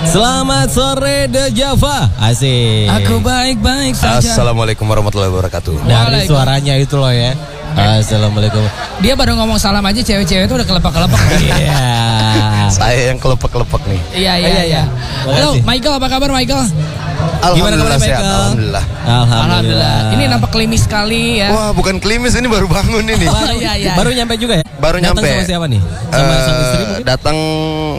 Selamat sore The Java. Asik. Aku baik-baik saja. Assalamualaikum warahmatullahi wabarakatuh. Dari suaranya itu loh ya. Assalamualaikum. Dia baru ngomong salam aja cewek-cewek itu udah kelepak-kelepak. Iya. Saya yang kelepek-kelepek nih. Iya iya Iya, iya. iya. Halo. Michael apa kabar Michael? Gimana Alhamdulillah kabarnya, sehat. Michael? Alhamdulillah. Alhamdulillah. Ini nampak klimis sekali ya. Wah, bukan klimis ini baru bangun ini. Oh iya iya. Baru nyampe juga ya? Baru Datang nyampe. sama siapa nih? Sama sang istri mungkin? datang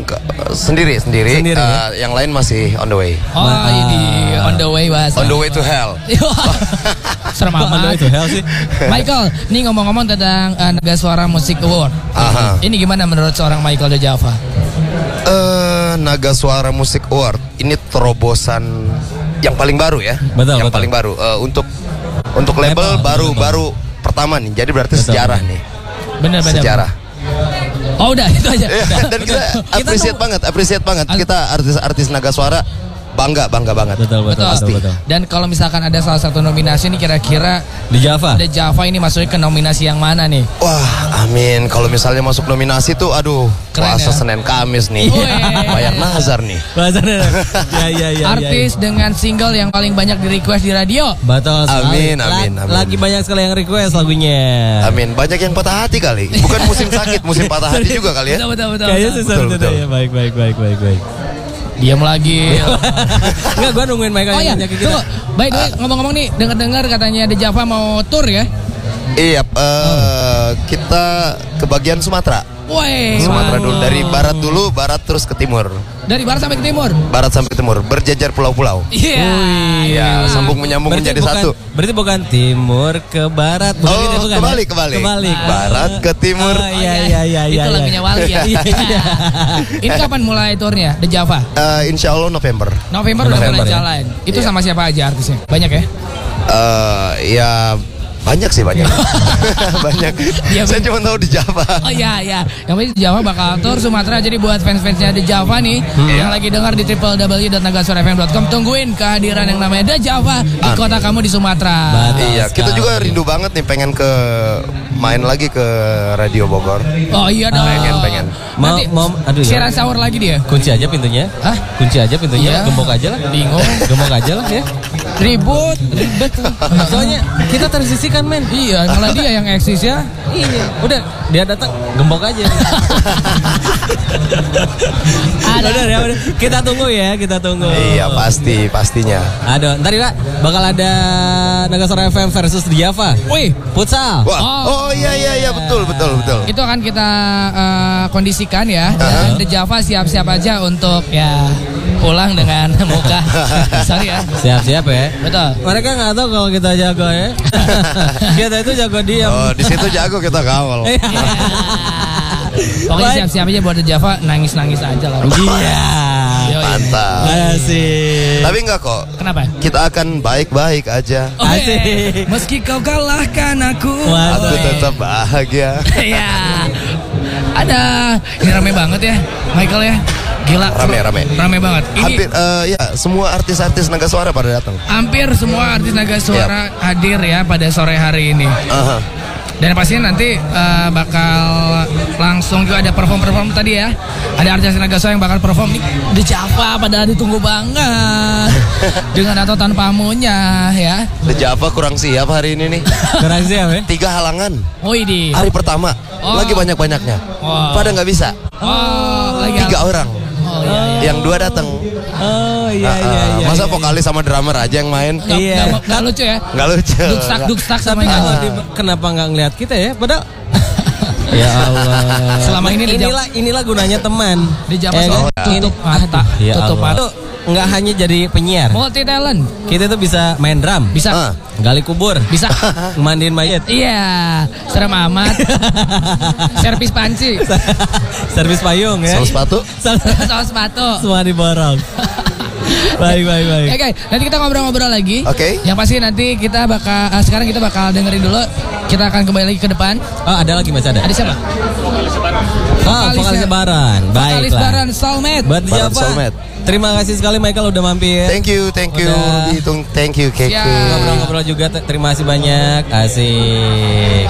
ke- sendiri sendiri. Sendiri, Eh, ya? Yang lain masih on the way. Oh ini on the way bahasa. On the way to hell. Serem Kok Anda amat. itu hell sih? Michael, ini ngomong-ngomong tentang uh, Naga Suara Musik Award. Aha. Ini gimana menurut seorang Michael De Java? Eh, Naga Suara Musik Award ini terobosan yang paling baru ya. Betul, yang betul. paling baru. Eh, untuk untuk Label, label baru label. baru pertama nih. Jadi berarti Betul, sejarah nih. Bener-bener. Sejarah. Oh udah itu aja. Iya, Udah. dan kita Kita appreciate tuh- banget, appreciate banget. Kita artis-artis Naga Suara bangga, bangga banget. Betul, betul, Betul. betul, betul. Dan kalau misalkan ada salah satu nominasi ini kira-kira Di Java. ada Java ini masuknya ke nominasi yang mana nih? Wah, amin. Kalau misalnya masuk nominasi tuh, aduh, Keren puasa ya? Senin Kamis nih, bayar nazar nih. Bahasanya. Ya, ya, ya. Artis dengan single yang paling banyak di request di radio. Betul sekali. Amin, amin, amin. Lagi banyak sekali yang request lagunya. Amin. Banyak yang patah hati kali. Bukan musim sakit, musim patah hati juga kali ya. Betul betul betul. Kayaknya Betul, betul, betul. ya. Baik, baik, baik, baik, baik. Diam lagi. Enggak, gua nungguin Michael Oh iya, kita. tunggu. By the way, ngomong-ngomong nih, dengar-dengar katanya The Java mau tour ya? Iya, eh, kita ke bagian Sumatera. Woi. Sumatera dulu dari barat dulu, barat terus ke timur. Dari barat sampai ke timur. Barat sampai timur, berjajar pulau-pulau. Iya. Iya, sambung menyambung Berarti menjadi bukan, satu. Berarti bukan timur ke barat. Bukan Oh, gitu, bukan, kebalik, ya? kebalik. Kebalik. Barat ke timur. Oh, iya, iya, iya, iya. Itu iya. lagunya Wali ya. Iya, iya. Ini kapan mulai tournya The Java? Eh, insya Allah November. November udah November mulai ya? jalan. Itu Iya. sama siapa aja artisnya? Banyak ya? Eh, ya banyak sih banyak. banyak. Iya, Saya cuma tahu di Java. Oh iya iya. Yang pasti The Java bakal tour Sumatera jadi buat fans-fansnya The Java nih yang lagi dengar di www.nagasurafm.com tungguin kehadiran yang namanya The Java di Amin. kota kamu di Sumatera. Iya, kita juga rindu banget nih pengen ke main lagi ke Radio Bogor. Oh iya dong. Pengen, pengen. Mau- Nanti mau- aduh, ya. siaran sahur lagi dia. Kunci aja pintunya. Hah? Kunci aja pintunya. Iya. Gembok aja lah. Bingung. Gembok aja lah ya. Ribut, ribet. Soalnya kita tersisihkan men. iya, malah dia yang eksis ya. Iya. Udah dia datang gembok aja. Ada. Udah, ya, udah. Kita tunggu ya, kita tunggu. Iya, pasti, pastinya. Aduh, ntar ya bakal ada Nagasora FM versus di Java. Wih, Futsal. Wah, Oh. oh, iya iya iya betul betul betul. itu akan kita eh, kondisikan ya dan The Java siap-siap aja untuk ya pulang dengan muka. Sorry ya. Siap-siap ya. Betul. Mereka nggak tahu kalau kita jago ya. kita itu jago diam. Oh, di situ jago kita kawal. Iya. Pokoknya Baik. siap-siap aja buat Java nangis-nangis aja lah. Iya. Mantap. Asik. Tapi enggak kok. Kenapa? Kita akan baik-baik aja. Oh, Asik. Meski kau kalahkan aku. Wah, Aku tetap bahagia. Iya. Ada. Ini rame banget ya, Michael ya. Gila. Rame, rame. Rame banget. Ini Hampir eh, ya semua artis-artis Naga Suara pada datang. hampir semua artis Naga Suara hadir ya pada sore hari ini. Aha. Dan pastinya nanti eh, bakal langsung juga ada perform-perform tadi ya. Ada artis Naga Suara yang bakal perform nih di Java padahal ditunggu banget. Dengan atau tanpa amunya ya. The Java kurang siap hari ini nih. Kurang siap ya. Tiga halangan. Oh ini. Hari pertama Oh. lagi banyak-banyaknya. Wow. Pada nggak bisa. Oh, lagi Tiga orang. Oh iya iya. Yang dua datang. Oh iya Ah, iya ah. iya. Masa iya. vokalis sama drummer aja yang main? Nggak, Iya. nggak- nggak lucu ya. Nggak lucu. Duksak duksak Tapi semuanya. kalau di, kenapa nggak ngeliat kita ya? Padahal Ya Allah. Selama ini inilah inilah gunanya teman. Di Ya selalu kan? tutup mata, Ya tutup Allah. mata. Nggak hanya jadi penyiar. Multi talent. Kita tuh bisa main drum, Bisa. Ah. gali kubur, Bisa. mandiin mayat, Iya, serem amat. Servis panci. servis payung ya. Sol sepatu? Soal sepatu. Semua diborong. baik baik baik. Oke, nanti kita ngobrol-ngobrol lagi. Oke. Yang pasti nanti kita bakal ah, sekarang kita bakal dengerin dulu. Kita akan kembali lagi ke depan. Oh ada lagi mas ada. Ada siapa? Oh vokalis Lebaran. Vokalis Baiklah. Baran Soulmate. Buat Baran siapa? Soulmate. Terima kasih sekali Michael udah mampir. Thank you, thank you. Udah. Dihitung thank you, Keku. Siap. Ngobrol-ngobrol juga. Terima kasih banyak. Asik.